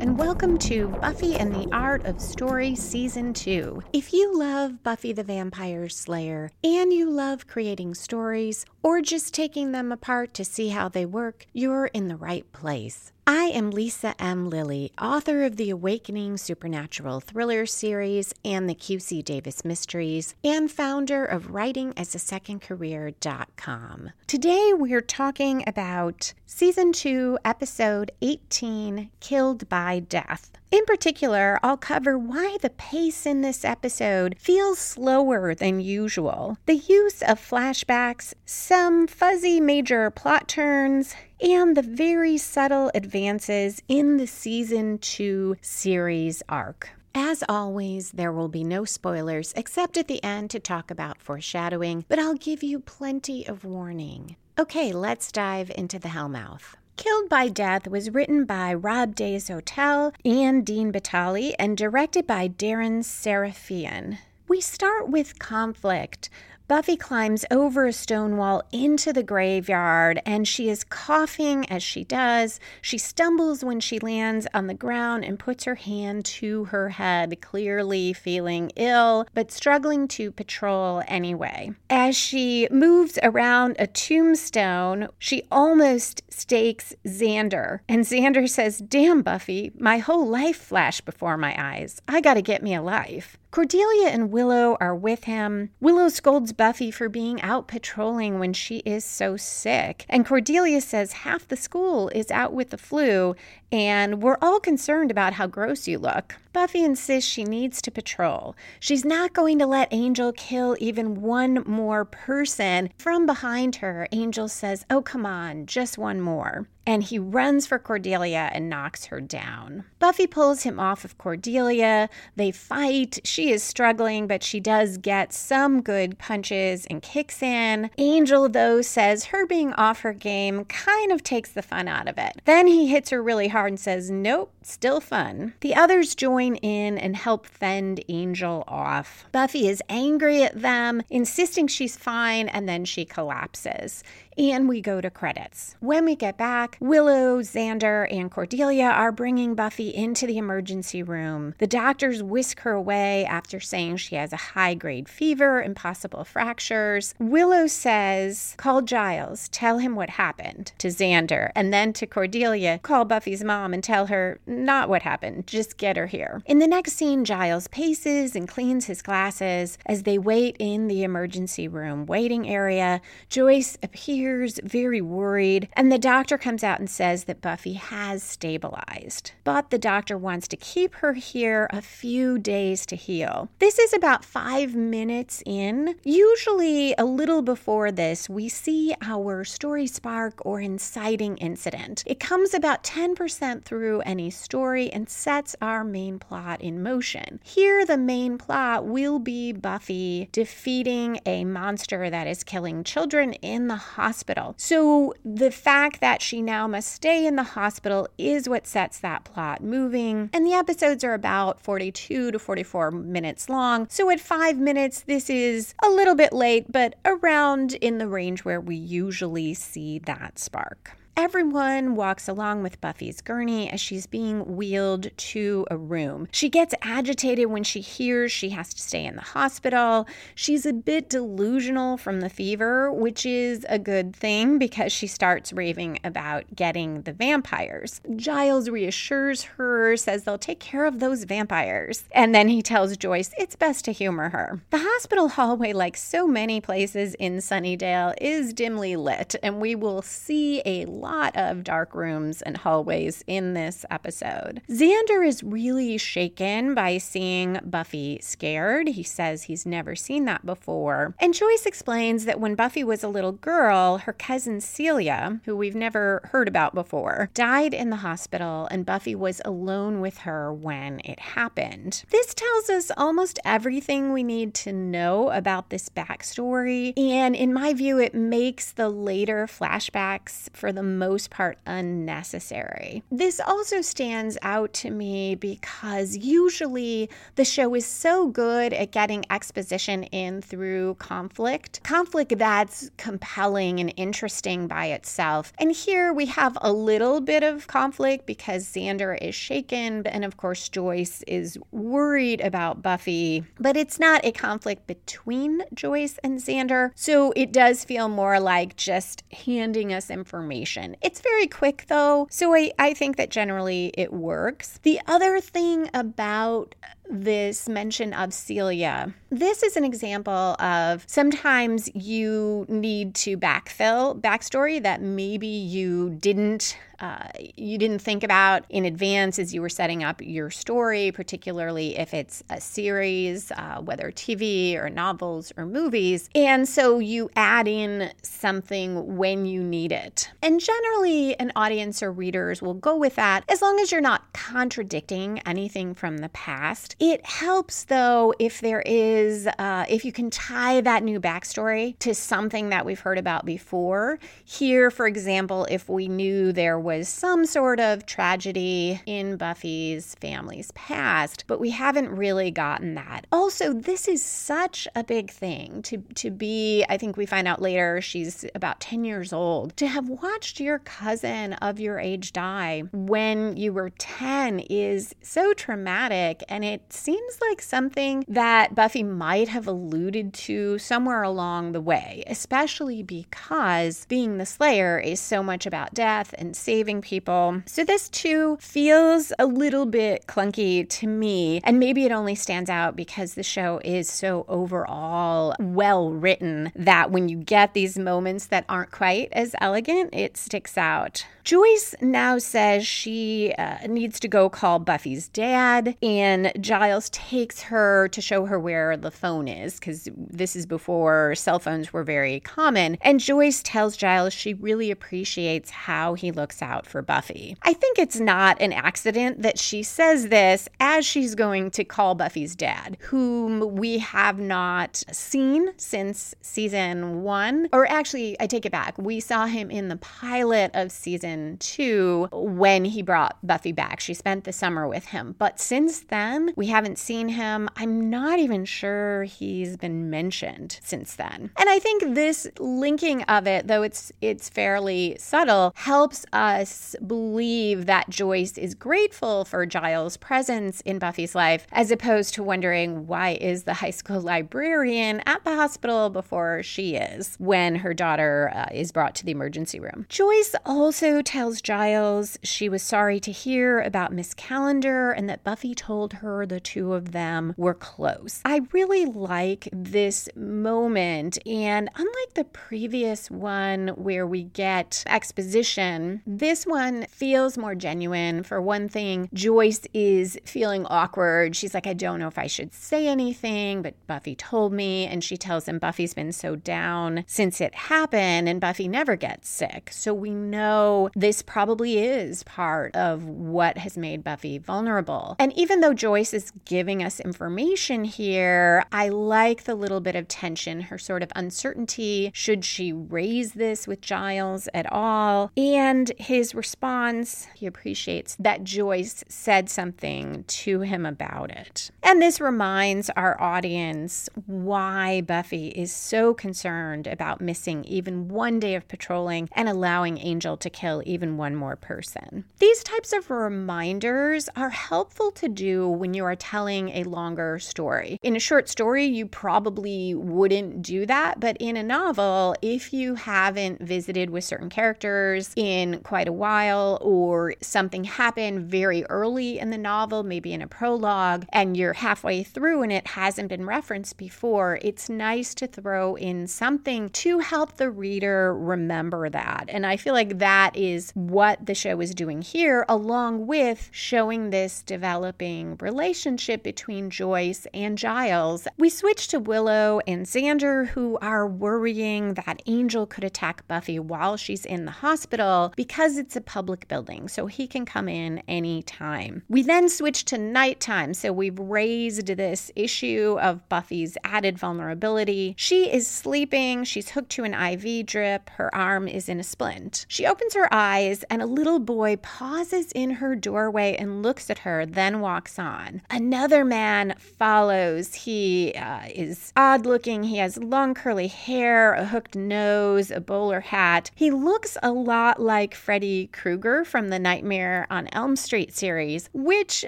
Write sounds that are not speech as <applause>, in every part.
and welcome to Buffy and the Art of Story Season 2. If you love Buffy the Vampire Slayer and you love creating stories or just taking them apart to see how they work, you're in the right place. I am Lisa M. Lilly, author of the Awakening Supernatural Thriller series and the QC Davis Mysteries, and founder of WritingAsASecondCareer.com. Today we're talking about Season 2, Episode 18 Killed by Death. In particular, I'll cover why the pace in this episode feels slower than usual, the use of flashbacks, some fuzzy major plot turns, and the very subtle advances in the season 2 series arc. As always, there will be no spoilers except at the end to talk about foreshadowing, but I'll give you plenty of warning. Okay, let's dive into the Hellmouth. Killed by Death was written by Rob Des Hotel and Dean Batali and directed by Deran Sarafian. We start with conflict. Buffy climbs over a stone wall into the graveyard and she is coughing as she does. She stumbles when she lands on the ground and puts her hand to her head, clearly feeling ill but struggling to patrol anyway. As she moves around a tombstone, she almost stakes Xander. And Xander says, Damn, Buffy, my whole life flashed before my eyes. I gotta get me a life. Cordelia and Willow are with him. Willow scolds Buffy for being out patrolling when she is so sick. And Cordelia says half the school is out with the flu, and we're all concerned about how gross you look. Buffy insists she needs to patrol. She's not going to let Angel kill even one more person. From behind her, Angel says, Oh, come on, just one more and he runs for Cordelia and knocks her down. Buffy pulls him off of Cordelia. They fight. She is struggling, but she does get some good punches and kicks in. Angel, though, says her being off her game kind of takes the fun out of it. Then he hits her really hard and says, Nope, still fun. The others join in and help fend Angel off. Buffy is angry at them, insisting she's fine, and then she collapses and we go to credits. When we get back, Willow, Xander, and Cordelia are bringing Buffy into the emergency room. The doctors whisk her away after saying she has a high grade fever and possible fractures. Willow says, Call Giles, tell him what happened to Xander, and then to Cordelia, call Buffy's mom and tell her not what happened, just get her here. In the next scene, Giles paces and cleans his glasses as they wait in the emergency room waiting area. Joyce appears appears very worried, and the doctor comes out and says that Buffy has stabilized. But the doctor wants to keep her here a few days to heal. This is about five minutes in. Usually, a little before this, we see our story spark or inciting incident. It comes about 10% through any story and sets our main plot in motion. Here, the main plot will be Buffy defeating a monster that is killing children in the hospital hospital. So the fact that she now must stay in the hospital is what sets that plot moving. And the episodes are about 42 to 44 minutes long. So at five minutes, this is a little bit late, but around in the range where we usually see that spark. Everyone walks along with Buffy's gurney as she's being wheeled to a room. She gets agitated when she hears she has to stay in the hospital. She's a bit delusional from the fever, which is a good thing because she starts raving about getting the vampires. Giles reassures her, says they'll take care of those vampires. And then he tells Joyce it's best to humor her. The hospital hallway, like so many places in Sunnydale, is dimly lit, and we will see a lot of dark rooms and hallways in this episode. Xander is really shaken by seeing Buffy scared. He says he's never seen that before. And Joyce explains that when Buffy was a little girl, her cousin Celia, who we've never heard about before, died in the hospital, and Buffy was alone with her when it happened. This tells us almost everything we need to know about this backstory, and in my view, it makes the later flashbacks for the most part unnecessary. This also stands out to me because usually the show is so good at getting exposition in through conflict, conflict that's compelling and interesting by itself. And here we have a little bit of conflict because Xander is shaken, and of course, Joyce is worried about Buffy, but it's not a conflict between Joyce and Xander. So it does feel more like just handing us information. It's very quick though, so I, I think that generally it works. The other thing about this mention of Celia. This is an example of sometimes you need to backfill backstory that maybe you didn't uh, you didn't think about in advance as you were setting up your story, particularly if it's a series, uh, whether TV or novels or movies. And so you add in something when you need it. And generally, an audience or readers will go with that as long as you're not contradicting anything from the past. It helps, though, if there is, uh, if you can tie that new backstory to something that we've heard about before. Here, for example, if we knew there was some sort of tragedy in Buffy's family's past, but we haven't really gotten that. Also, this is such a big thing to, to be, I think we find out later she's about 10 years old. To have watched your cousin of your age die when you were 10 is so traumatic, and it seems like something that Buffy might have alluded to somewhere along the way, especially because being the Slayer is so much about death and saving people. So this too feels a little bit clunky to me. And maybe it only stands out because the show is so overall well written that when you get these moments that aren't quite as elegant, it sticks out. Joyce now says she uh, needs to go call Buffy's dad, and Giles takes her to show her where the phone is because this is before cell phones were very common. And Joyce tells Giles she really appreciates how he looks out for Buffy. I think it's not an accident that she says this as she's going to call Buffy's dad, whom we have not seen since season one. Or actually, I take it back. We saw him in the pilot of season two when he brought Buffy back. She spent the summer with him. But since then, we haven't seen him. I'm not even sure he's been mentioned since then. And I think this linking of it, though it's it's fairly subtle, helps us believe that Joyce is grateful for Giles' presence in Buffy's life, as opposed to wondering why is the high school <laughs> librarian at the hospital before she is when her daughter uh, is brought to the emergency room. Joyce also tells Giles she was sorry to hear about Miss Calendar and that Buffy told her the two of them were close. I really like this moment, and unlike the previous one where we get exposition, this one feels more genuine. For one thing, Joyce is feeling awkward. She's like, I don't know if I should say anything, but Buffy told me, and she tells him Buffy's been so down since it happened, and Buffy never gets sick. So we know this probably is part of what has made Buffy vulnerable. And even though Joyce is giving us information here, I like the little bit of tension, her sort of uncertainty. Should she raise this with Giles at all? And his response, he appreciates that Joyce said something to him about it. And this reminds our audience why Buffy is so concerned about missing even one day of patrolling and allowing Angel to kill even one more person. These types of reminders are helpful to do when you are telling a longer story. In a short story, you probably wouldn't do that, but in a novel, if you haven't visited with certain characters in quite a while or something happened very early in the novel, maybe in a prologue, and you're halfway through and it hasn't been referenced before, it's nice to throw in something to help the reader remember that. And I feel like that is what the show is doing here, along with showing this developing relationship relationship between Joyce and Giles. We switch to Willow and Xander, who are worrying that Angel could attack Buffy while she's in the hospital because it's a public building, so he can come in anytime. We then switch to nighttime, so we've raised this issue of Buffy's added vulnerability. She is sleeping, she's hooked to an IV drip, her arm is in a splint. She opens her eyes, and a little boy pauses in her doorway and looks at her, then walks on. Another man follows. He uh, is odd looking, he has long curly hair, a hooked nose, a bowler hat. He looks a lot like Freddy Krueger from the Nightmare on Elm Street series, which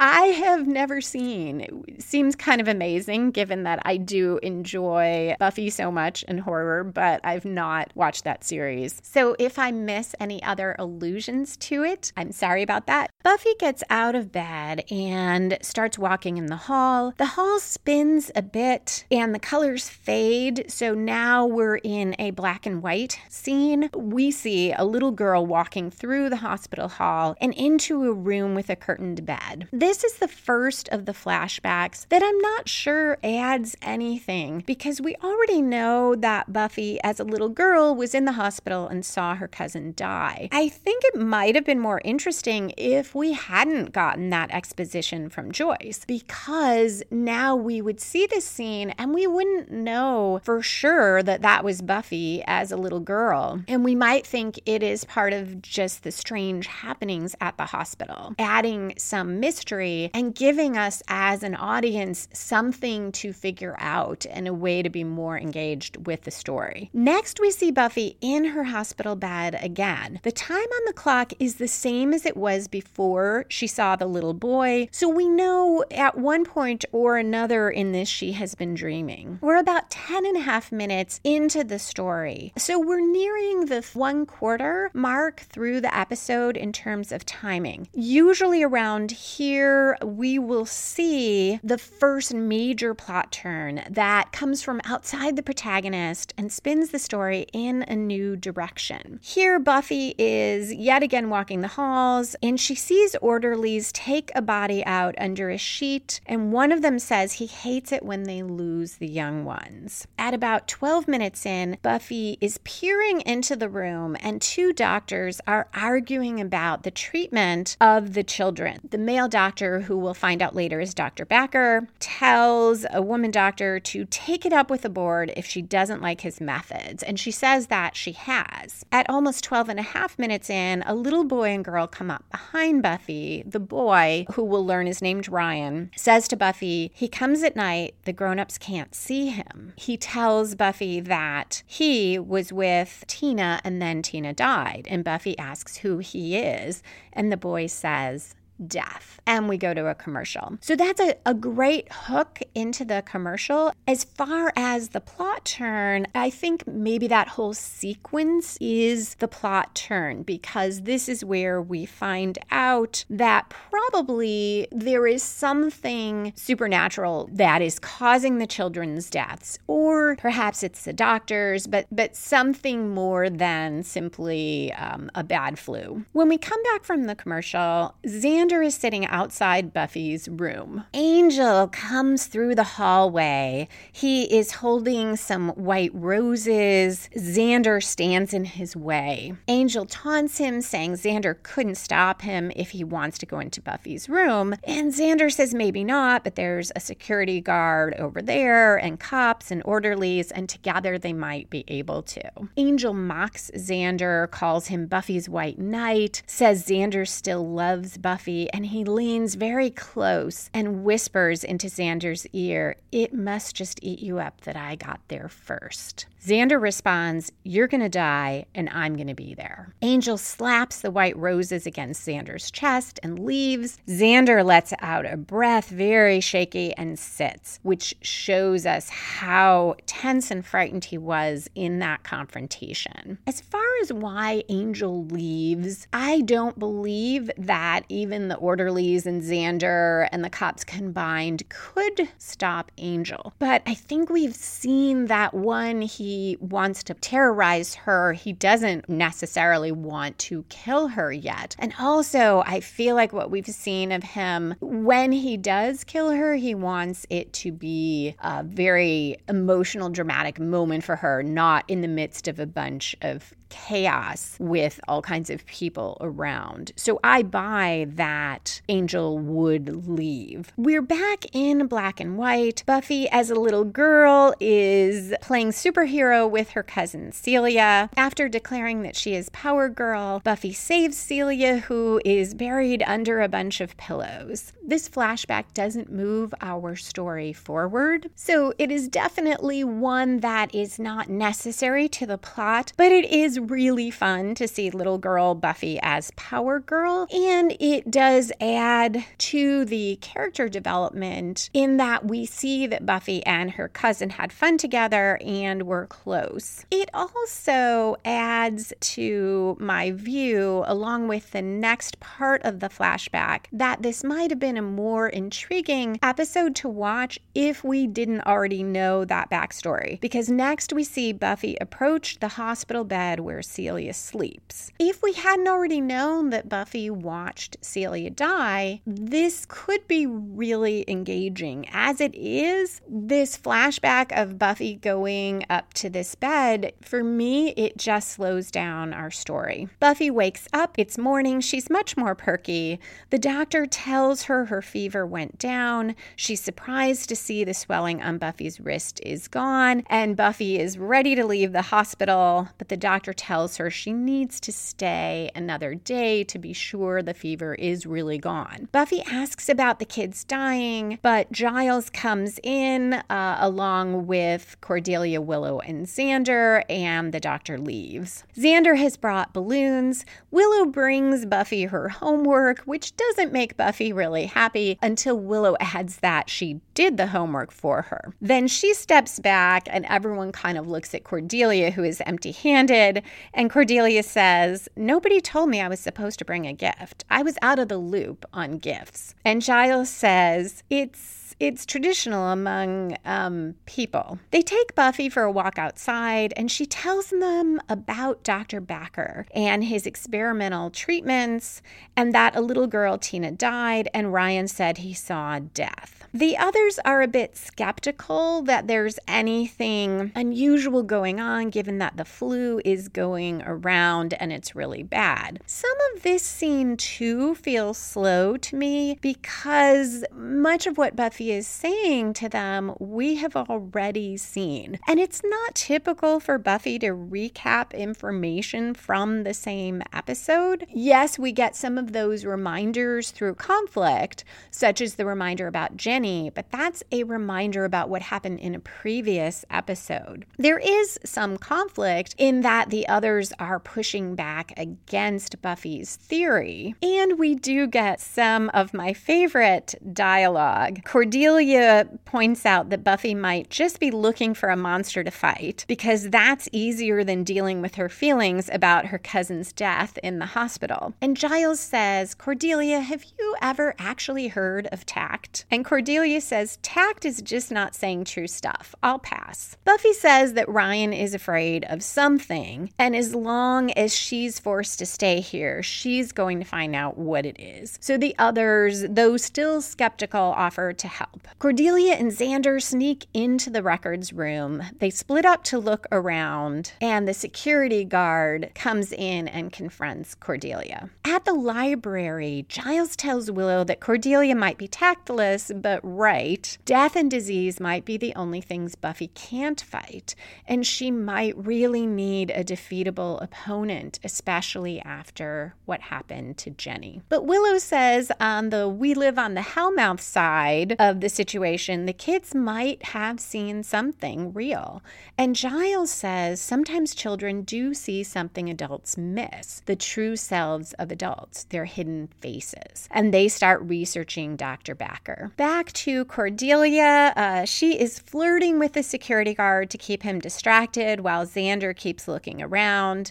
I have never seen. It seems kind of amazing given that I do enjoy Buffy so much and horror, but I've not watched that series. So if I miss any other allusions to it, I'm sorry about that. Buffy gets out of bed and starts walking in the hall. The hall spins a bit and the colors fade. So now we're in a black and white scene. We see a little girl walking through the hospital hall and into a room with a curtained bed. This is the first of the flashbacks that I'm not sure adds anything because we already know that Buffy, as a little girl, was in the hospital and saw her cousin die. I think it might have been more interesting if we hadn't gotten that exposition from Joyce because now we would see this scene and we wouldn't know for sure that that was Buffy as a little girl. And we might think it is part of just the strange happenings at the hospital, adding some mystery and giving us as an audience something to figure out and a way to be more engaged with the story. Next, we see Buffy in her hospital bed again. The time on the clock is the same as it was before she saw the little boy, so we know at one point or another in this she has been dreaming. We're about 10 and a half minutes into the story, so we're nearing the one quarter mark through the episode in terms of timing. Usually around here, we will see the first major plot turn that comes from outside the protagonist and spins the story in a new direction. Here, Buffy is yet again walking the halls and she sees orderlies take a body out under a sheet, and one of them says he hates it when they lose the young ones. At about 12 minutes in, Buffy is peering into the room, and two doctors are arguing about the treatment of the children. The male doctor, who we'll find out later is Dr. Backer, tells a woman doctor to take it up with the board if she doesn't like his methods, and she says that she has. At almost 12 and a half minutes in, a little boy and girl come up behind Buffy. The boy, who will learn is named Ryan, says to Buffy, he comes at night, the grown-ups can't see him. He tells Buffy that he was with Tina and then Tina died. And Buffy asks who he is. And the boy says, death. And we go to a commercial. So that's a, a great hook into the commercial. As far as the plot turn, I think maybe that whole sequence is the plot turn because this is where we find out that probably there is something supernatural that is causing the children's deaths, or perhaps it's the doctors, but but something more than simply um, a bad flu. When we come back from the commercial, Xander Xander is sitting outside Buffy's room. Angel comes through the hallway. He is holding some white roses. Xander stands in his way. Angel taunts him, saying Xander couldn't stop him if he wants to go into Buffy's room. And Xander says maybe not, but there's a security guard over there and cops and orderlies, and together they might be able to. Angel mocks Xander, calls him Buffy's white knight, says Xander still loves Buffy and he leans very close and whispers into Xander's ear, It must just eat you up that I got there first. Xander responds, You're going to die, and I'm going to be there. Angel slaps the white roses against Xander's chest and leaves. Xander lets out a breath, very shaky, and sits, which shows us how tense and frightened he was in that confrontation. As far as why Angel leaves, I don't believe that even the orderlies and Xander and the cops combined could stop Angel. But I think we've seen that one, he wants to terrorize her. He doesn't necessarily want to kill her yet. And also, I feel like what we've seen of him when he does kill her, he wants it to be a very emotional, dramatic moment for her, not in the midst of a bunch of chaos with all kinds of people around. So I buy that Angel would leave. We're back in black and white. Buffy, as a little girl, is playing superhero with her cousin Celia. After declaring that she is Power Girl, Buffy saves Celia, who is buried under a bunch of pillows. This flashback doesn't move our story forward, so it is definitely one that is not necessary to the plot, but it is really fun to see little girl Buffy as Power Girl, and it does add to the character development in that we see that Buffy and her cousin had fun together and were close. It also adds to my view, along with the next part of the flashback, that this might have been a more intriguing episode to watch if we didn't already know that backstory. Because next we see Buffy approach the hospital bed where Celia sleeps. If we hadn't already known that Buffy watched Celia die, this could be really engaging. As it is, this flashback of Buffy going up to this bed, for me, it just slows down our story. Buffy wakes up, it's morning, she's much more perky. The doctor tells her her fever went down. She's surprised to see the swelling on Buffy's wrist is gone, and Buffy is ready to leave the hospital, but the doctor tells her she needs to stay another day to be sure the fever is really gone. Buffy asks about the kids dying, but Giles comes in uh, along with Cordelia, Willow, and Xander, and the doctor leaves. Xander has brought balloons. Willow brings Buffy her homework, which doesn't make Buffy really happy until Willow adds that she did the homework for her. Then she steps back, and everyone kind of looks at Cordelia, who is empty handed. And Cordelia says, Nobody told me I was supposed to bring a gift. I was out of the loop on gifts. And Giles says, It's it's traditional among um, people. They take Buffy for a walk outside, and she tells them about Dr. Backer and his experimental treatments, and that a little girl, Tina, died, and Ryan said he saw death. The others are a bit skeptical that there's anything unusual going on, given that the flu is going around and it's really bad. Some of this scene, too, feels slow to me because much of what Buffy is saying to them, we have already seen. And it's not typical for Buffy to recap information from the same episode. Yes, we get some of those reminders through conflict, such as the reminder about Jenny but that's a reminder about what happened in a previous episode. There is some conflict in that the others are pushing back against Buffy's theory, and we do get some of my favorite dialogue. Cordelia points out that Buffy might just be looking for a monster to fight because that's easier than dealing with her feelings about her cousin's death in the hospital. And Giles says, Cordelia, have you ever actually heard of tact? And Cordelia says tact is just not saying true stuff. I'll pass. Buffy says that Ryan is afraid of something, and as long as she's forced to stay here, she's going to find out what it is. So the others, though still skeptical, offer to help. Cordelia and Xander sneak into the records room. They split up to look around, and the security guard comes in and confronts Cordelia. At the library, Giles tells Willow that Cordelia might be tactless, but right, death and disease might be the only things Buffy can't fight, and she might really need a defeatable opponent, especially after what happened to Jenny. But Willow says on the We Live on the Hellmouth side of the situation, the kids might have seen something real. And Giles says sometimes children do see something adults miss the true selves of adults, their hidden faces. And they start researching Dr. Backer. Back to Cordelia. Uh, she is flirting with the security guard to keep him distracted while Xander keeps looking around.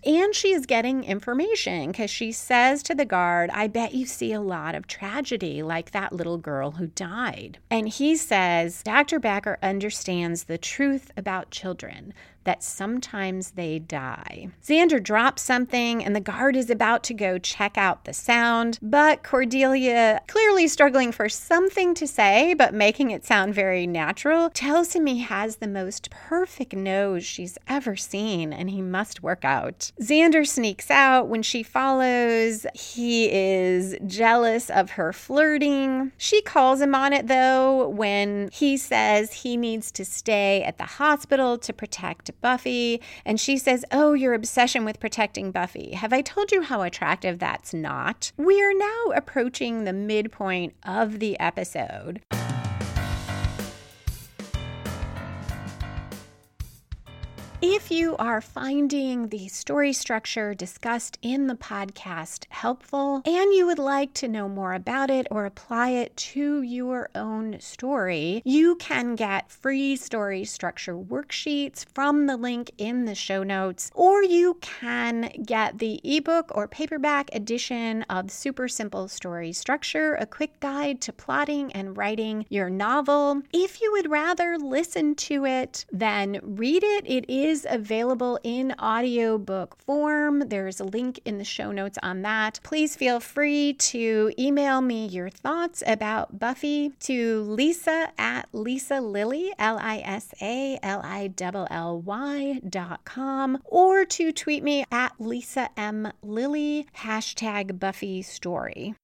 And she is getting information because she says to the guard, I bet you see a lot of tragedy, like that little girl who died. And he says, Dr. Backer understands the truth about children that sometimes they die. Xander drops something, and the guard is about to go check out the sound, but Cordelia, clearly struggling for something to say, but making it sound very natural, tells him he has the most perfect nose she's ever seen and he must work out. Xander sneaks out when she follows. He is jealous of her flirting. She calls him on it though when he says he needs to stay at the hospital to protect Buffy, and she says, Oh, your obsession with protecting Buffy. Have I told you how attractive that's not? We are now approaching the midpoint of the episode. If you are finding the story structure discussed in the podcast helpful and you would like to know more about it or apply it to your own story, you can get free story structure worksheets from the link in the show notes, or you can get the ebook or paperback edition of Super Simple Story Structure, a quick guide to plotting and writing your novel. If you would rather listen to it than read it, it is is available in audiobook form. There's a link in the show notes on that. Please feel free to email me your thoughts about Buffy to lisa at lisa lilly, L I S A L I L L Y dot com, or to tweet me at Lisa M. Lilly, hashtag Buffy Story.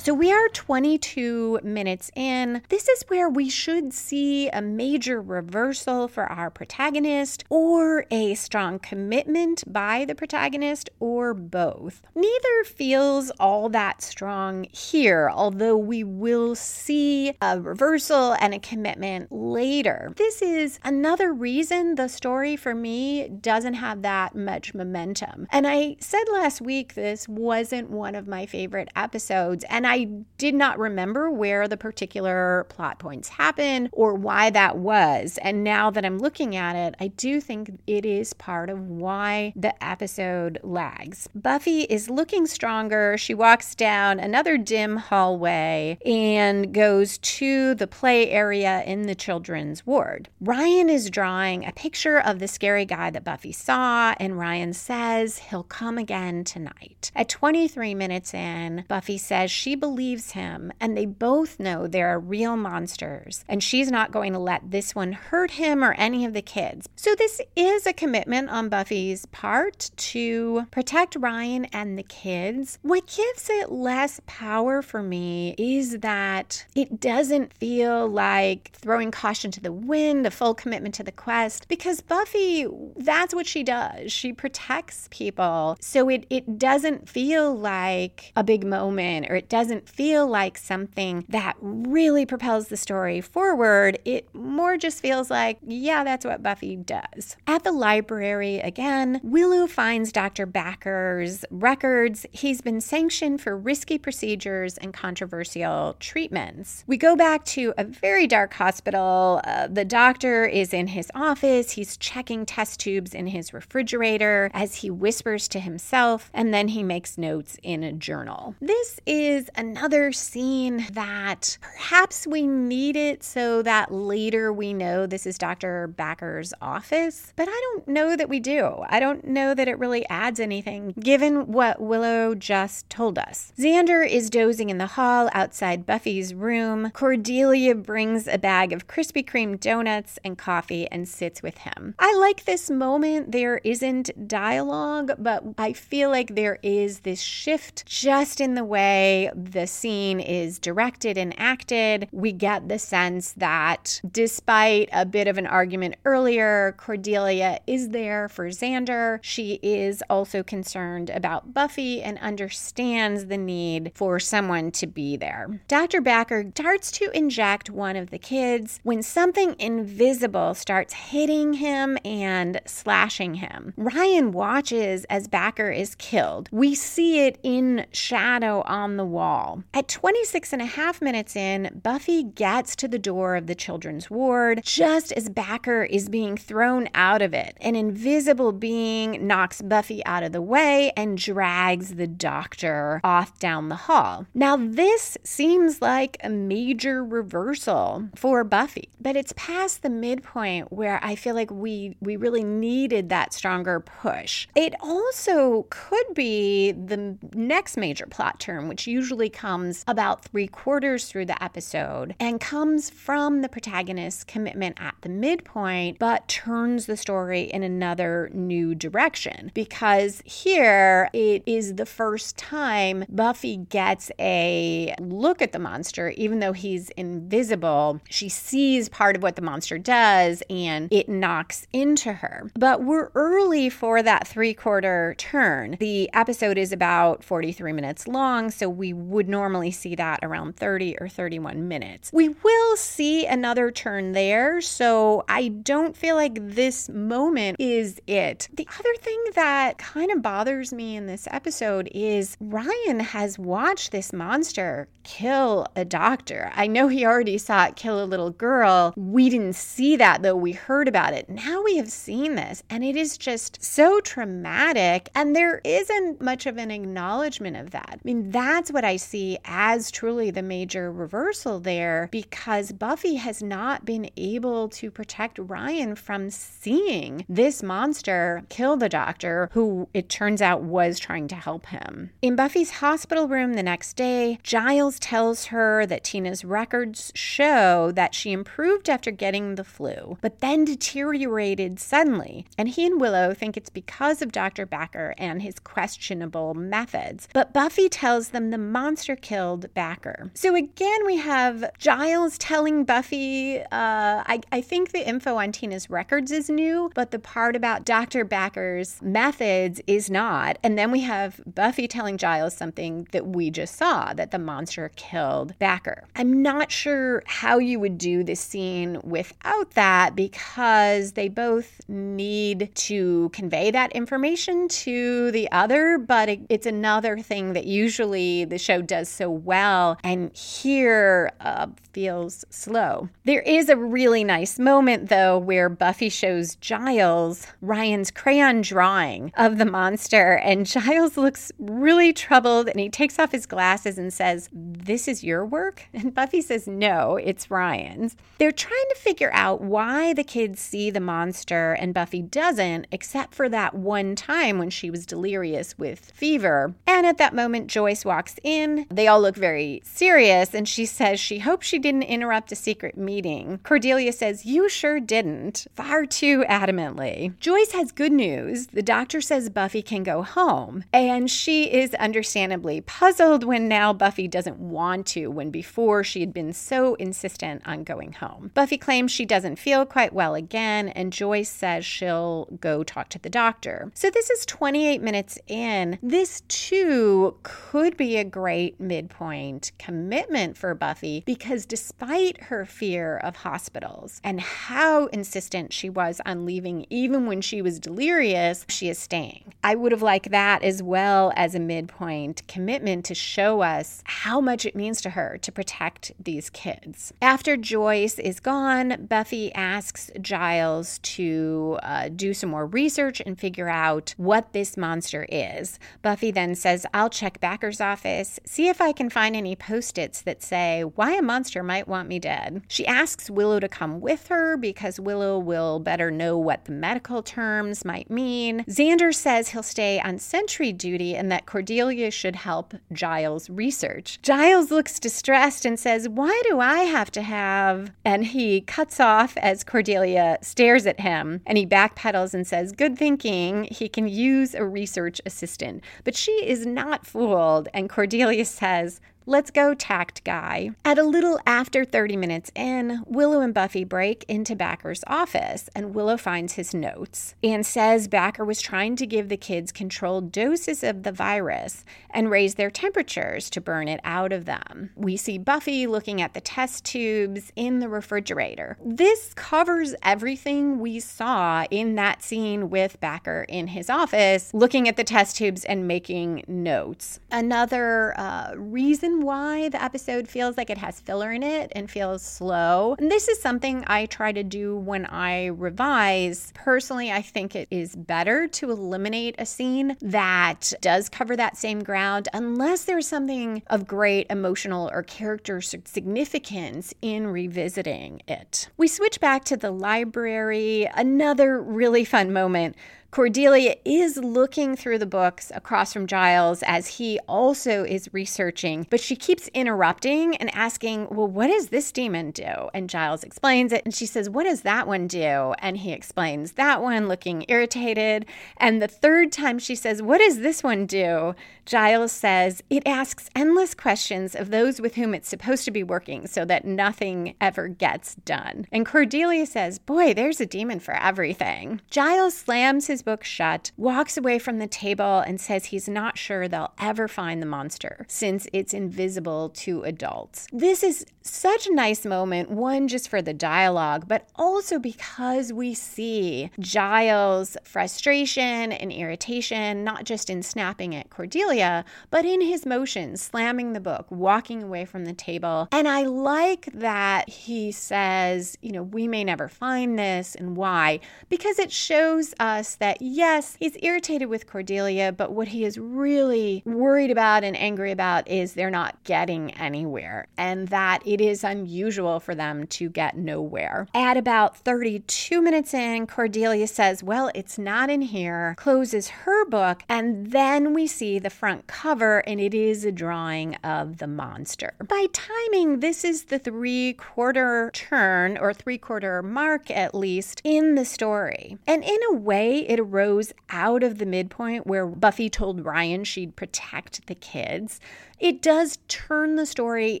So we are 22 minutes in. This is where we should see a major reversal for our protagonist or a strong commitment by the protagonist or both. Neither feels all that strong here, although we will see a reversal and a commitment later. This is another reason the story for me doesn't have that much momentum. And I said last week this wasn't one of my favorite episodes, and I I did not remember where the particular plot points happen or why that was. And now that I'm looking at it, I do think it is part of why the episode lags. Buffy is looking stronger. She walks down another dim hallway and goes to the play area in the children's ward. Ryan is drawing a picture of the scary guy that Buffy saw, and Ryan says he'll come again tonight. At 23 minutes in, Buffy says she believes him, and they both know there are real monsters, and she's not going to let this one hurt him or any of the kids. So, this is a commitment on Buffy's part to protect Ryan and the kids. What gives it less power for me is that it doesn't feel like throwing caution to the wind, a full commitment to the quest, because Buffy, that's what she does. She protects people. So, it, it doesn't feel like a big moment or it doesn't doesn't feel like something that really propels the story forward. It more just feels like, yeah, that's what Buffy does. At the library again, Willow finds Dr. Backer's records. He's been sanctioned for risky procedures and controversial treatments. We go back to a very dark hospital. Uh, the doctor is in his office. He's checking test tubes in his refrigerator as he whispers to himself, and then he makes notes in a journal. This is an another scene that perhaps we need it so that later we know this is Dr. Backer's office, but I don't know that we do. I don't know that it really adds anything given what Willow just told us. Xander is dozing in the hall outside Buffy's room. Cordelia brings a bag of Krispy Kreme donuts and coffee and sits with him. I like this moment. There isn't dialogue, but I feel like there is this shift just in the way the scene is directed and acted, we get the sense that despite a bit of an argument earlier, Cordelia is there for Xander. She is also concerned about Buffy and understands the need for someone to be there. Dr. Backer starts to inject one of the kids when something invisible starts hitting him and slashing him. Ryan watches as Backer is killed. We see it in shadow on the wall hall. At 26 and a half minutes in, Buffy gets to the door of the children's ward just as Backer is being thrown out of it. An invisible being knocks Buffy out of the way and drags the doctor off down the hall. Now, this seems like a major reversal for Buffy, but it's past the midpoint where I feel like we we really needed that stronger push. It also could be the next major plot turn, which comes about three quarters through the episode and comes from the protagonist's commitment at the midpoint, but turns the story in another new direction. Because here it is the first time Buffy gets a look at the monster, even though he's invisible. She sees part of what the monster does and it knocks into her. But we're early for that three quarter turn. The episode is about 43 minutes long, so we would normally see that around 30 or 31 minutes. We will see another turn there, so I don't feel like this moment is it. The other thing that kind of bothers me in this episode is Ryan has watched this monster kill a doctor. I know he already saw it kill a little girl. We didn't see that though, we heard about it. Now we have seen this, and it is just so traumatic, and there isn't much of an acknowledgement of that. I mean, that's what I see as truly the major reversal there because Buffy has not been able to protect Ryan from seeing this monster kill the doctor who it turns out was trying to help him. In Buffy's hospital room the next day, Giles tells her that Tina's records show that she improved after getting the flu, but then deteriorated suddenly. And he and Willow think it's because of Dr. Backer and his questionable methods. But Buffy tells them the monster killed Backer. So again, we have Giles telling Buffy, uh, I, I think the info on Tina's records is new, but the part about Dr. Backer's methods is not. And then we have Buffy telling Giles something that we just saw that the monster killed Backer. I'm not sure how you would do this scene without that because they both need to convey that information to the other, but it, it's another thing that usually the show does so well. And here uh, feels slow. There is a really nice moment, though, where Buffy shows Giles Ryan's crayon drawing of the monster, and <laughs> Giles looks really troubled and he takes off his glasses and says, This is your work? <laughs> And Buffy says, No, it's Ryan's. They're trying to figure out why the kids see the monster and Buffy doesn't, except for that one time when she was delirious with fever. And at that moment, Joyce walks in. They all look very serious, and she says she hopes she didn't interrupt a secret meeting. Cordelia says, You sure didn't, far too adamantly. Joyce has good news. The doctor says Buffy can go home, and she is understandably puzzled when now Buffy doesn't want to, when before she had been so insistent on going home. Buffy claims she doesn't feel quite well again, and Joyce says she'll go talk to the doctor. So this is 28 minutes in. This too could be a great midpoint commitment for Buffy because despite her fear of hospitals and how insistent she was on leaving, even when she was delirious, she is staying. I would have liked that as well as a midpoint commitment to show us how much it means to her to protect these kids. After Joyce is gone, Buffy asks Giles to uh, do some more research and figure out what this monster is. Buffy then says, I'll check Backer's office, see if I can find any post its that say why a monster might want me dead. She asks Willow to come with her because Willow will better know what the medical terms might mean. Xander says he'll stay on sentry duty and that Cordelia should help Giles research. Giles looks distressed and says, Why do I have to have? And he cuts off as Cordelia stares at him and he backpedals and says, Good thinking. He can use a research assistant. But she is not fooled. And Cordelia says, Let's go, tact guy. At a little after 30 minutes in, Willow and Buffy break into Backer's office, and Willow finds his notes and says Backer was trying to give the kids controlled doses of the virus and raise their temperatures to burn it out of them. We see Buffy looking at the test tubes in the refrigerator. This covers everything we saw in that scene with Backer in his office, looking at the test tubes and making notes. Another uh, reason why the episode feels like it has filler in it and feels slow. And this is something I try to do when I revise. Personally, I think it is better to eliminate a scene that does cover that same ground unless there's something of great emotional or character significance in revisiting it. We switch back to the library, another really fun moment Cordelia is looking through the books across from Giles as he also is researching, but she keeps interrupting and asking, Well, what does this demon do? And Giles explains it, and she says, What does that one do? And he explains that one, looking irritated. And the third time she says, What does this one do? Giles says, It asks endless questions of those with whom it's supposed to be working so that nothing ever gets done. And Cordelia says, Boy, there's a demon for everything. Giles slams his book shut, walks away from the table, and says he's not sure they'll ever find the monster since it's invisible to adults. This is such a nice moment, one just for the dialogue, but also because we see Giles' frustration and irritation, not just in snapping at Cordelia, but in his motions, slamming the book, walking away from the table. And I like that he says, you know, we may never find this and why, because it shows us that yes, he's irritated with Cordelia, but what he is really worried about and angry about is they're not getting anywhere and that it is unusual for them to get nowhere. At about 32 minutes in, Cordelia says, Well, it's not in here, closes her book, and then we see the front cover and it is a drawing of the monster. By timing, this is the three quarter turn or three quarter mark at least in the story. And in a way, it arose out of the midpoint where Buffy told Ryan she'd protect the kids it does turn the story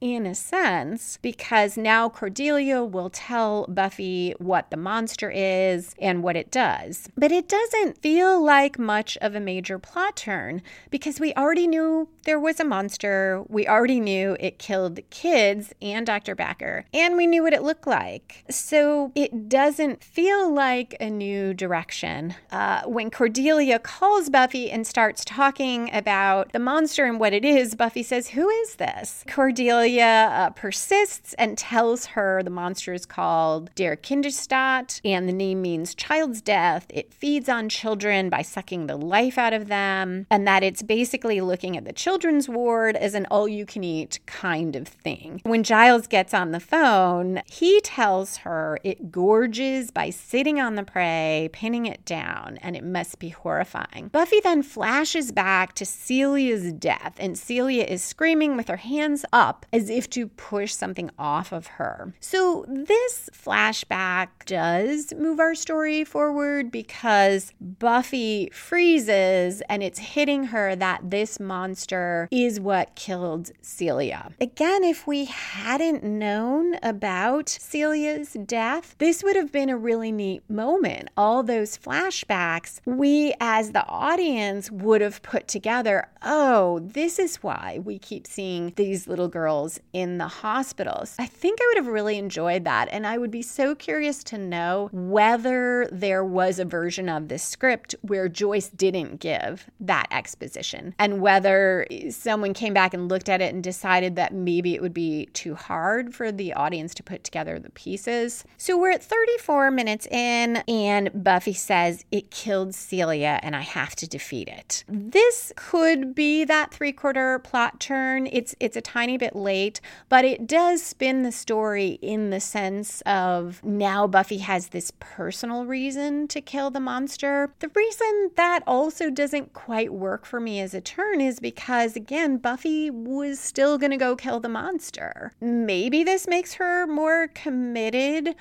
in a sense because now Cordelia will tell Buffy what the monster is and what it does. But it doesn't feel like much of a major plot turn because we already knew there was a monster. We already knew it killed kids and Dr. Backer, and we knew what it looked like. So it doesn't feel like a new direction. Uh, when Cordelia calls Buffy and starts talking about the monster and what it is, Buffy says, Who is this? Cordelia uh, persists and tells her the monster is called Der Kindestod, and the name means child's death. It feeds on children by sucking the life out of them, and that it's basically looking at the children's ward as an all you can eat kind of thing. When Giles gets on the phone, he tells her it gorges by sitting on the prey, pinning it down, and it must be horrifying. Buffy then flashes back to Celia's death, and Celia is screaming with her hands up as if to push something off of her. So, this flashback does move our story forward because Buffy freezes and it's hitting her that this monster is what killed Celia. Again, if we hadn't known about Celia's death, this would have been a really neat moment. All those flashbacks, we as the audience would have put together oh, this is why we keep seeing these little girls in the hospitals. I think I would have really enjoyed that. And I would be so curious to know whether there was a version of this script where Joyce didn't give that exposition and whether someone came back and looked at it and decided that maybe it would be too hard for the audience to put together the pieces. So we're at 34 minutes in, and Buffy says, It killed Celia and I have to defeat it. This could be that three quarter plot turn. It's it's a tiny bit late, but it does spin the story in the sense of now Buffy has this personal reason to kill the monster. The reason that also doesn't quite work for me as a turn is because again, Buffy was still going to go kill the monster. Maybe this makes her more committed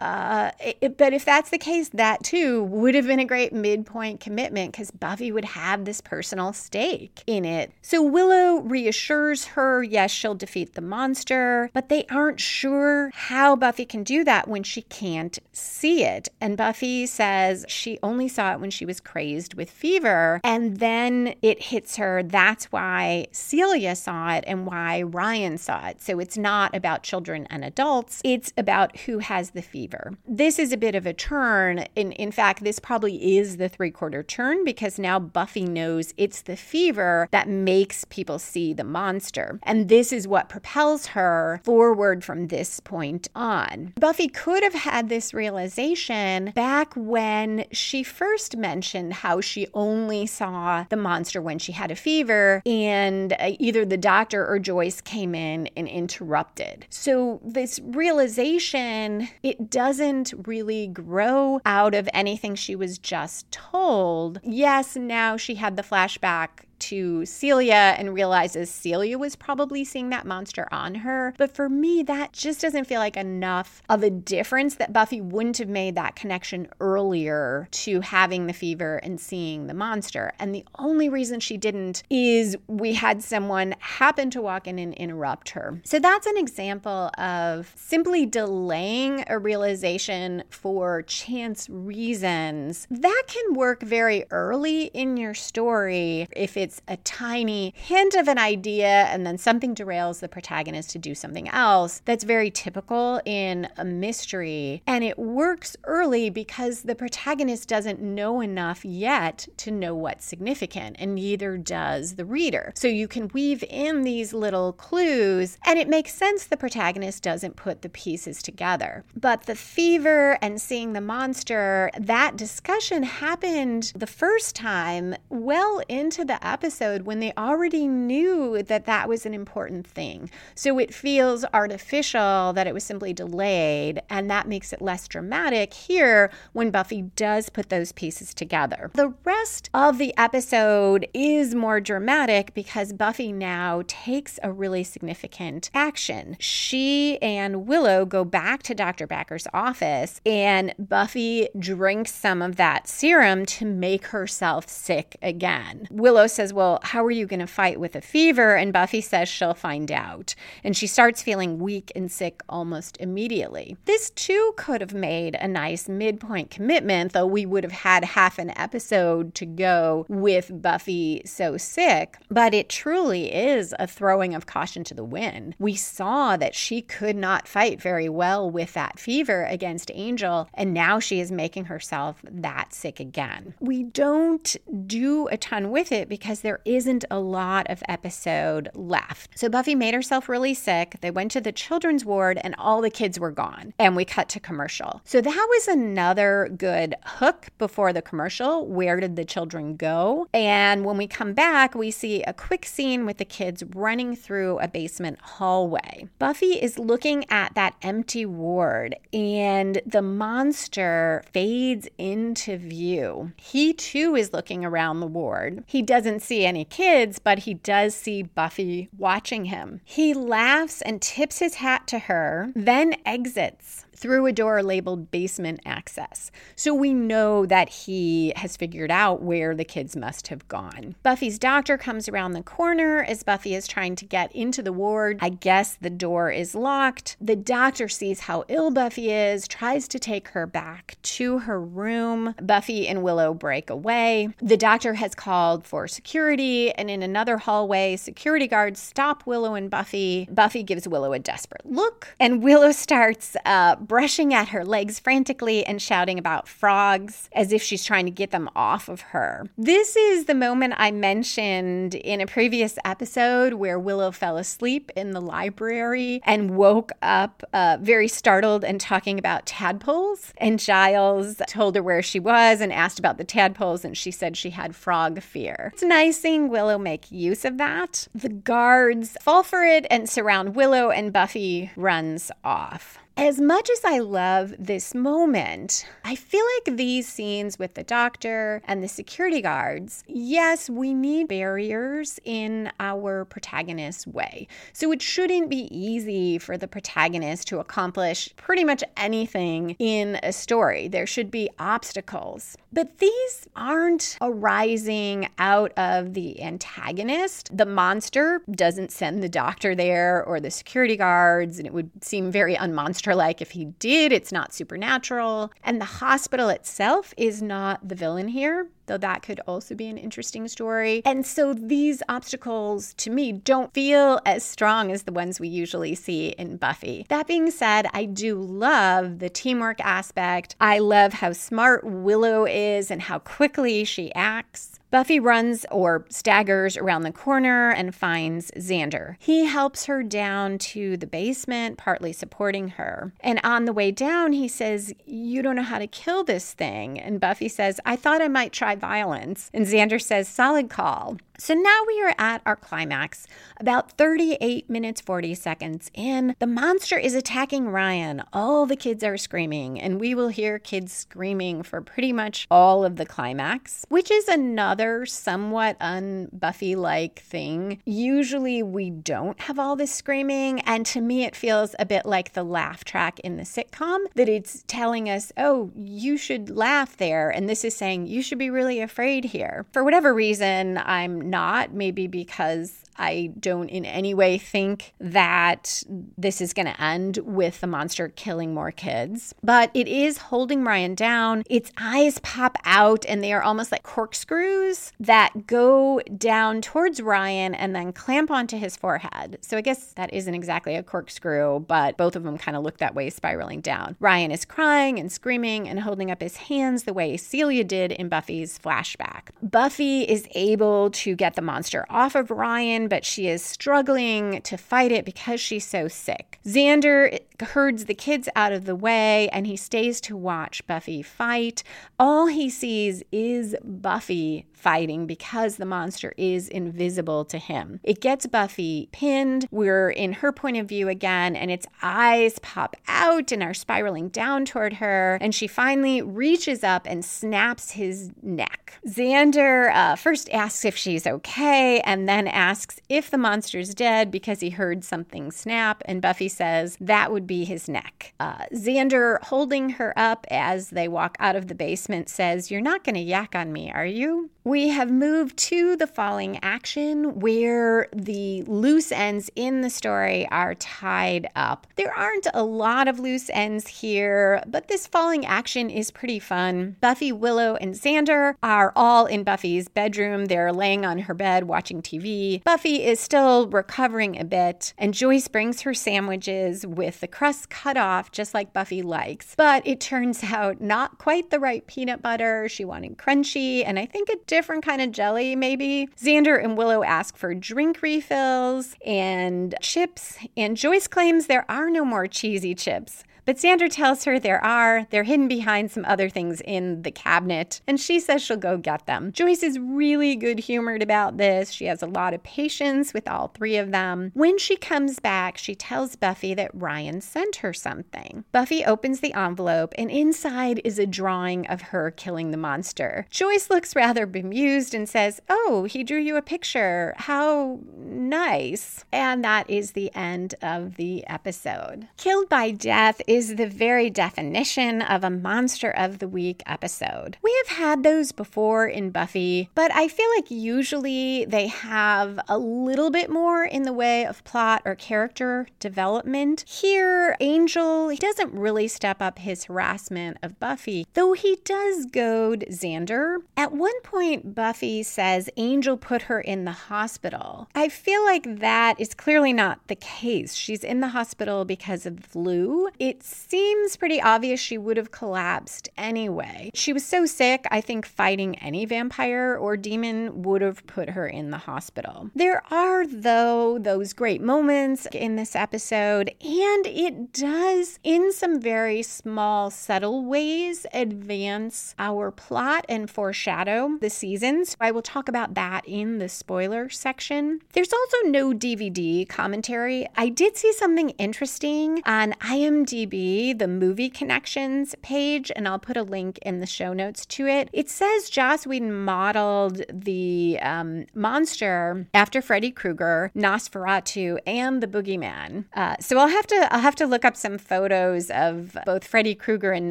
uh, it, but if that's the case, that too would have been a great midpoint commitment because Buffy would have this personal stake in it. So Willow reassures her, yes, she'll defeat the monster, but they aren't sure how Buffy can do that when she can't see it. And Buffy says she only saw it when she was crazed with fever. And then it hits her. That's why Celia saw it and why Ryan saw it. So it's not about children and adults, it's about who has the fever This is a bit of a turn. In, in fact, this probably is the three quarter turn because now Buffy knows it's the fever that makes people see the monster. And this is what propels her forward from this point on. Buffy could have had this realization back when she first mentioned how she only saw the monster when she had a fever, and uh, either the doctor or Joyce came in and interrupted. So, this realization, it doesn't really grow out of anything she was just told. Yes, now she had the flashback to Celia and realizes Celia was probably seeing that monster on her. But for me, that just doesn't feel like enough of a difference that Buffy wouldn't have made that connection earlier to having the fever and seeing the monster. And the only reason she didn't is we had someone happen to walk in and interrupt her. So that's an example of simply delaying a realization for chance reasons. That can work very early in your story if it's it's a tiny hint of an idea and then something derails the protagonist to do something else. That's very typical in a mystery. And it works early because the protagonist doesn't know enough yet to know what's significant, and neither does the reader. So you can weave in these little clues, and it makes sense the protagonist doesn't put the pieces together. But the fever and seeing the monster, that discussion happened the first time well into the episode episode when they already knew that that was an important thing. So it feels artificial that it was simply delayed, and that makes it less dramatic here when Buffy does put those pieces together. The rest of the episode is more dramatic because Buffy now takes a really significant action. She and Willow go back to Dr. Backer's office, and Buffy drinks some of that serum to make herself sick again. Willow says, says, Well, how are you going to fight with a fever? And Buffy says she'll find out. And she starts feeling weak and sick almost immediately. This too could have made a nice midpoint commitment, though we would have had half an episode to go with Buffy so sick. But it truly is a throwing of caution to the wind. We saw that she could not fight very well with that fever against Angel, and now she is making herself that sick again. We don't do a ton with it because because there isn't a lot of episode left. So Buffy made herself really sick. They went to the children's ward and all the kids were gone. And we cut to commercial. So that was another good hook before the commercial. Where did the children go? And when we come back, we see a quick scene with the kids running through a basement hallway. Buffy is looking at that empty ward and the monster fades into view. He too is looking around the ward. He doesn't see any kids, but he does see Buffy watching him. He laughs and tips his hat to her, then exits through a door labeled basement access. So we know that he has figured out where the kids must have gone. Buffy's doctor comes around the corner as Buffy is trying to get into the ward. I guess the door is locked. The doctor sees how ill Buffy is, tries to take her back to her room. Buffy and Willow break away. The doctor has called for security, and in another hallway, security guards stop Willow and Buffy. Buffy gives Willow a desperate look, and Willow <laughs> starts uh, brushing at her legs frantically and shouting about frogs as if she's trying to get them off of her. This is the moment I mentioned in a previous episode where Willow fell asleep in the library and woke up uh, very startled and talking about tadpoles. And Giles told her where she was and asked about the tadpoles, and she said she had frog fear. It's nice seeing Willow make use of that. The guards fall for it and surround Willow, and Buffy runs off. As much as I love this moment, I feel like these scenes with the doctor and the security guards, yes, we need barriers in our protagonist's way. So it shouldn't be easy for the protagonist to accomplish pretty much anything in a story. There should be obstacles. But these aren't arising out of the antagonist. The monster doesn't send the doctor there or the security guards, and it would seem very unmonster like if he did. It's not supernatural. And the hospital itself is not the villain here though that could also be an interesting story. And so these obstacles to me don't feel as strong as the ones we usually see in Buffy. That being said, I do love the teamwork aspect. I love how smart Willow is and how quickly she acts. Buffy runs or staggers around the corner and finds Xander. He helps her down to the basement, partly supporting her. And on the way down, he says, You don't know how to kill this thing. And Buffy says, I thought I might try violence. And Xander says, Solid call. So now we are at our climax, about 38 minutes 40 seconds in. The monster is attacking Ryan. All the kids are screaming, and we will hear kids screaming for pretty much all of the climax, which is another somewhat unbuffy like thing. Usually we don't have all this screaming, and to me it feels a bit like the laugh track in the sitcom that it's telling us, oh, you should laugh there, and this is saying you should be really afraid here. For whatever reason, I'm not, maybe because I don't in any way think that this is going to end with the monster killing more kids, but it is holding Ryan down. Its eyes pop out and they are almost like corkscrews that go down towards Ryan and then clamp onto his forehead. So I guess that isn't exactly a corkscrew, but both of them kind of look that way, spiraling down. Ryan is crying and screaming and holding up his hands the way Celia did in Buffy's flashback. Buffy is able to get the monster off of Ryan, but she is struggling to fight it because she's so sick. Xander herds the kids out of the way and he stays to watch Buffy fight. All he sees is Buffy fighting because the monster is invisible to him. It gets Buffy pinned. We're in her point of view again, and its eyes pop out and are spiraling down toward her. And she finally reaches up and snaps his neck. Xander uh, first asks if she's okay and then asks if the monster's dead because he heard something snap. And Buffy says that would be his neck. Uh, Xander, holding her up as they walk out of the basement, says, You're not going to yak on me, are you? We have moved to the falling action where the loose ends in the story are tied up. There aren't a lot of loose ends here, but this falling action is pretty fun. Buffy, Willow, and Xander are all in Buffy's bedroom. They're laying on her bed watching TV. Buffy is still recovering a bit, and Joyce brings her sandwiches with the crust cut off just like Buffy likes. But it turns <laughs> out not quite the right peanut butter. She wanted crunchy, and I think a different kind of jelly, maybe. Xander and Willow ask for drink refills and chips, and Joyce claims there are no more cheesy chips. But Xander tells her there are. They're hidden behind some other things in the cabinet, and she says she'll go get them. Joyce is really good humored about this. She has a lot of patience with all three of them. When she comes back, she tells Buffy that Ryan sent her something. Buffy opens the envelope, and inside is a drawing of her killing the monster. Joyce looks rather bemused and says, Oh, he drew you a picture. How nice. And that is the end of the episode. Killed by Death is is the very definition of a Monster of the Week episode. We have had those before in Buffy, but I feel like usually they have a little bit more in the way of plot or character development. Here, Angel, he doesn't really step up his harassment of Buffy, though he does goad Xander. At one point, Buffy says Angel put her in the hospital. I feel like that is clearly not the case. She's in the hospital because of flu. Seems pretty obvious she would have collapsed anyway. She was so sick, I think fighting any vampire or demon would have put her in the hospital. There are, though, those great moments in this episode, and it does, in some very small, subtle ways, advance our plot and foreshadow the seasons. I will talk about that in the spoiler section. There's also no DVD commentary. I did see something interesting on IMDb IMDb, the movie connections page, and I'll put a link in the show notes to it. It says Joss Whedon modeled the um, monster after Freddy Krueger, Nosferatu, and the Boogeyman. Uh, so I'll have to I'll have to look up some photos of both Freddy Krueger and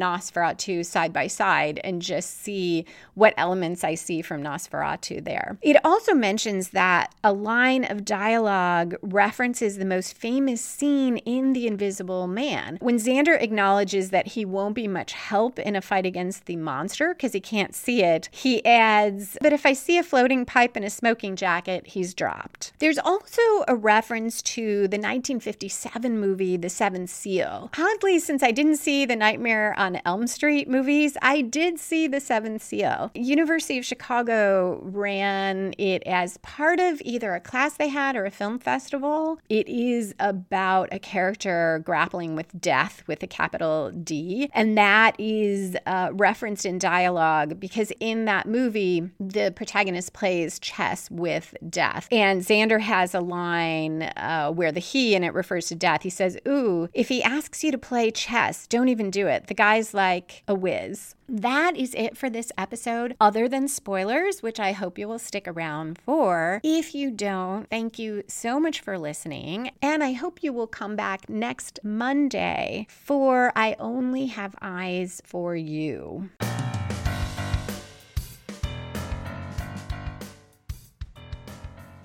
Nosferatu side by side and just see what elements I see from Nosferatu there. It also mentions that a line of dialogue references the most famous scene in The Invisible Man. When Xander acknowledges that he won't be much help in a fight against the monster because he can't see it, he adds, But if I see a floating pipe and a smoking jacket, he's dropped. There's also a reference to the 1957 movie, The Seventh Seal. Oddly, since I didn't see the Nightmare on Elm Street movies, I did see The Seventh Seal. University of Chicago ran it as part of either a class they had or a film festival. It is about a character grappling with death with a capital D, and that is uh, referenced in dialogue because in that movie, the protagonist plays chess with death. And Xander has a line uh, where the he and it refers to death. He says, Ooh, if he asks you to play chess, don't even do it. The guy's like a whiz. That is it for this episode, other than spoilers, which I hope you will stick around for. If you don't, thank you so much for listening. And I hope you will come back next Monday for I Only Have Eyes for You.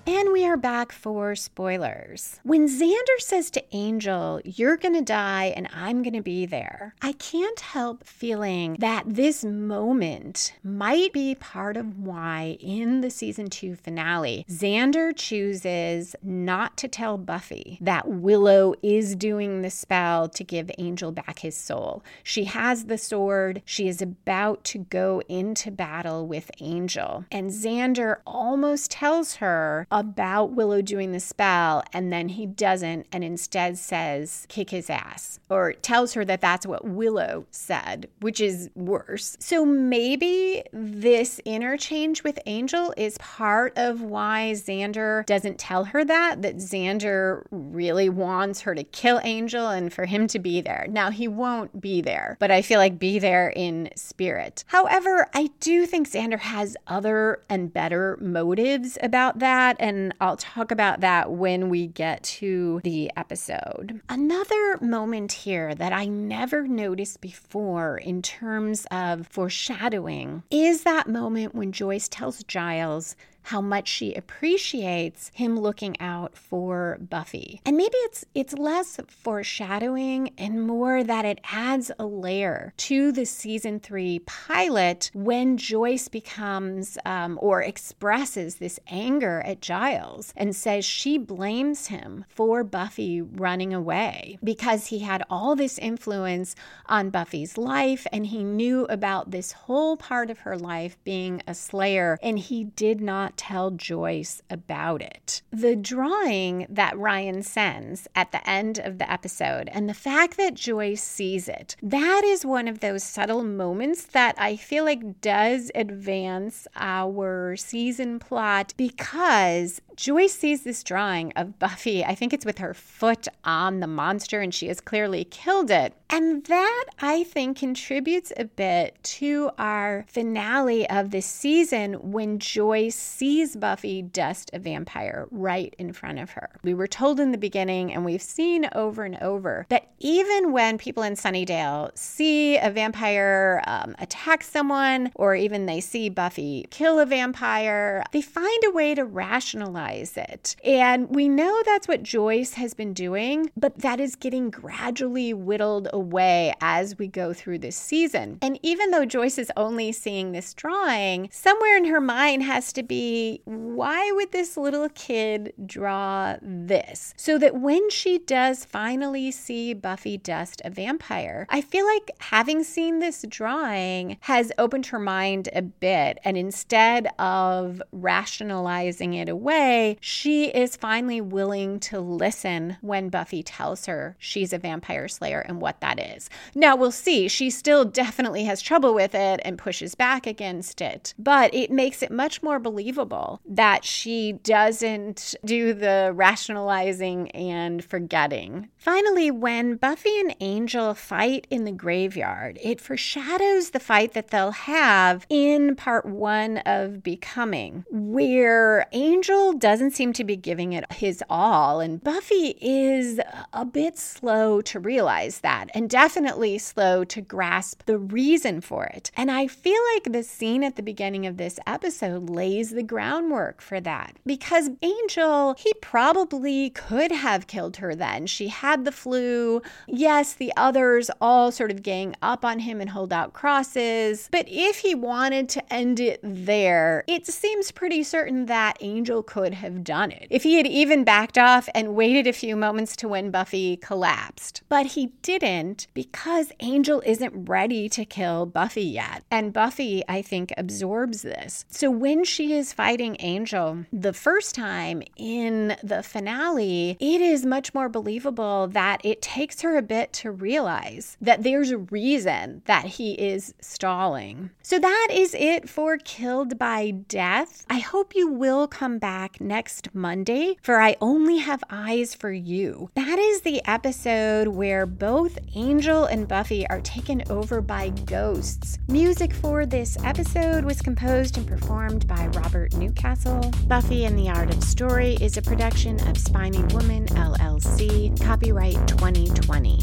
And we are back for spoilers. When Xander says to Angel, You're gonna die and I'm gonna be there, I can't help feeling that this moment might be part of why in the season two finale, Xander chooses not to tell Buffy that Willow is doing the spell to give Angel back his soul. She has the sword, she is about to go into battle with Angel, and Xander almost tells her about Willow doing the spell, and then he doesn't, and instead says, kick his ass, or tells her that that's what Willow said, which is worse. So maybe this interchange with Angel is part of why Xander doesn't tell her that, that Xander really wants her to kill Angel and for him to be there. Now, he won't be there, but I feel like be there in spirit. However, I do think Xander has other and better motives about that and I'll talk about that when we get to the episode. Another moment here that I never noticed before in terms of foreshadowing is that moment when Joyce tells Giles how much she appreciates him looking out for Buffy. And maybe it's it's less foreshadowing and more that it adds a layer to the season three pilot when Joyce becomes um, or expresses this anger at Giles and says she blames him for Buffy running away because he had all this influence on Buffy's life and he knew about this whole part of her life being a slayer and he did not tell Joyce about it. The drawing that Ryan sends at the end of the episode and the fact that Joyce sees it, that is one of those subtle moments that I feel like does advance our season plot because Joyce sees this drawing of Buffy. I think it's with her foot on the monster, and she has clearly killed it. And that, I think, contributes a bit to our finale of this season when Joyce sees Buffy dust a vampire right in front of her. We were told in the beginning, and we've seen over and over, that even when people in Sunnydale see a vampire um, attack someone, or even they see Buffy kill a vampire, they find a way to rationalize it. And we know that's what Joyce has been doing, but that is getting gradually whittled away as we go through this season. And even though Joyce is only seeing this drawing, somewhere in her mind has to be why would this little kid draw this? So that when she does finally see Buffy dust a vampire, I feel like having seen this drawing has opened her mind a bit. And instead of rationalizing it away, she is finally willing to listen when Buffy tells her she's a vampire slayer and what that is. Now we'll see. She still definitely has trouble with it and pushes back against it, but it makes it much more believable believable that she doesn't do the rationalizing and forgetting. Finally, when Buffy and Angel fight in the graveyard, it foreshadows the fight that they'll have in part one of Becoming, where Angel doesn't seem to be giving it his all, and Buffy is a bit slow to realize that, and definitely slow to grasp the reason for it. And I feel like the scene at the beginning of this episode lays the groundwork for that because Angel, he probably could have killed her then. She had the flu. Yes, the others all sort of gang up on him and hold out crosses. But if he wanted to end it there, it seems pretty certain that Angel could have done it. If he had even backed off and waited a few moments to when Buffy collapsed. But he didn't because Angel isn't ready to kill Buffy yet. And Buffy, I think, absorbs this. So when she is fighting Angel the first time in the finale, it is much more believable that it takes her a bit to realize that there's a reason that he is stalling. So that is it for Killed by Death. I hope you will come back next Monday for I Only Have Eyes for You. That is the episode where both Angel and Buffy are taken over by ghosts. Music for this episode was composed and performed by Robert Newcastle. Buffy and the Art of Story is a production of Spiny Woman LLC, copyright 2020.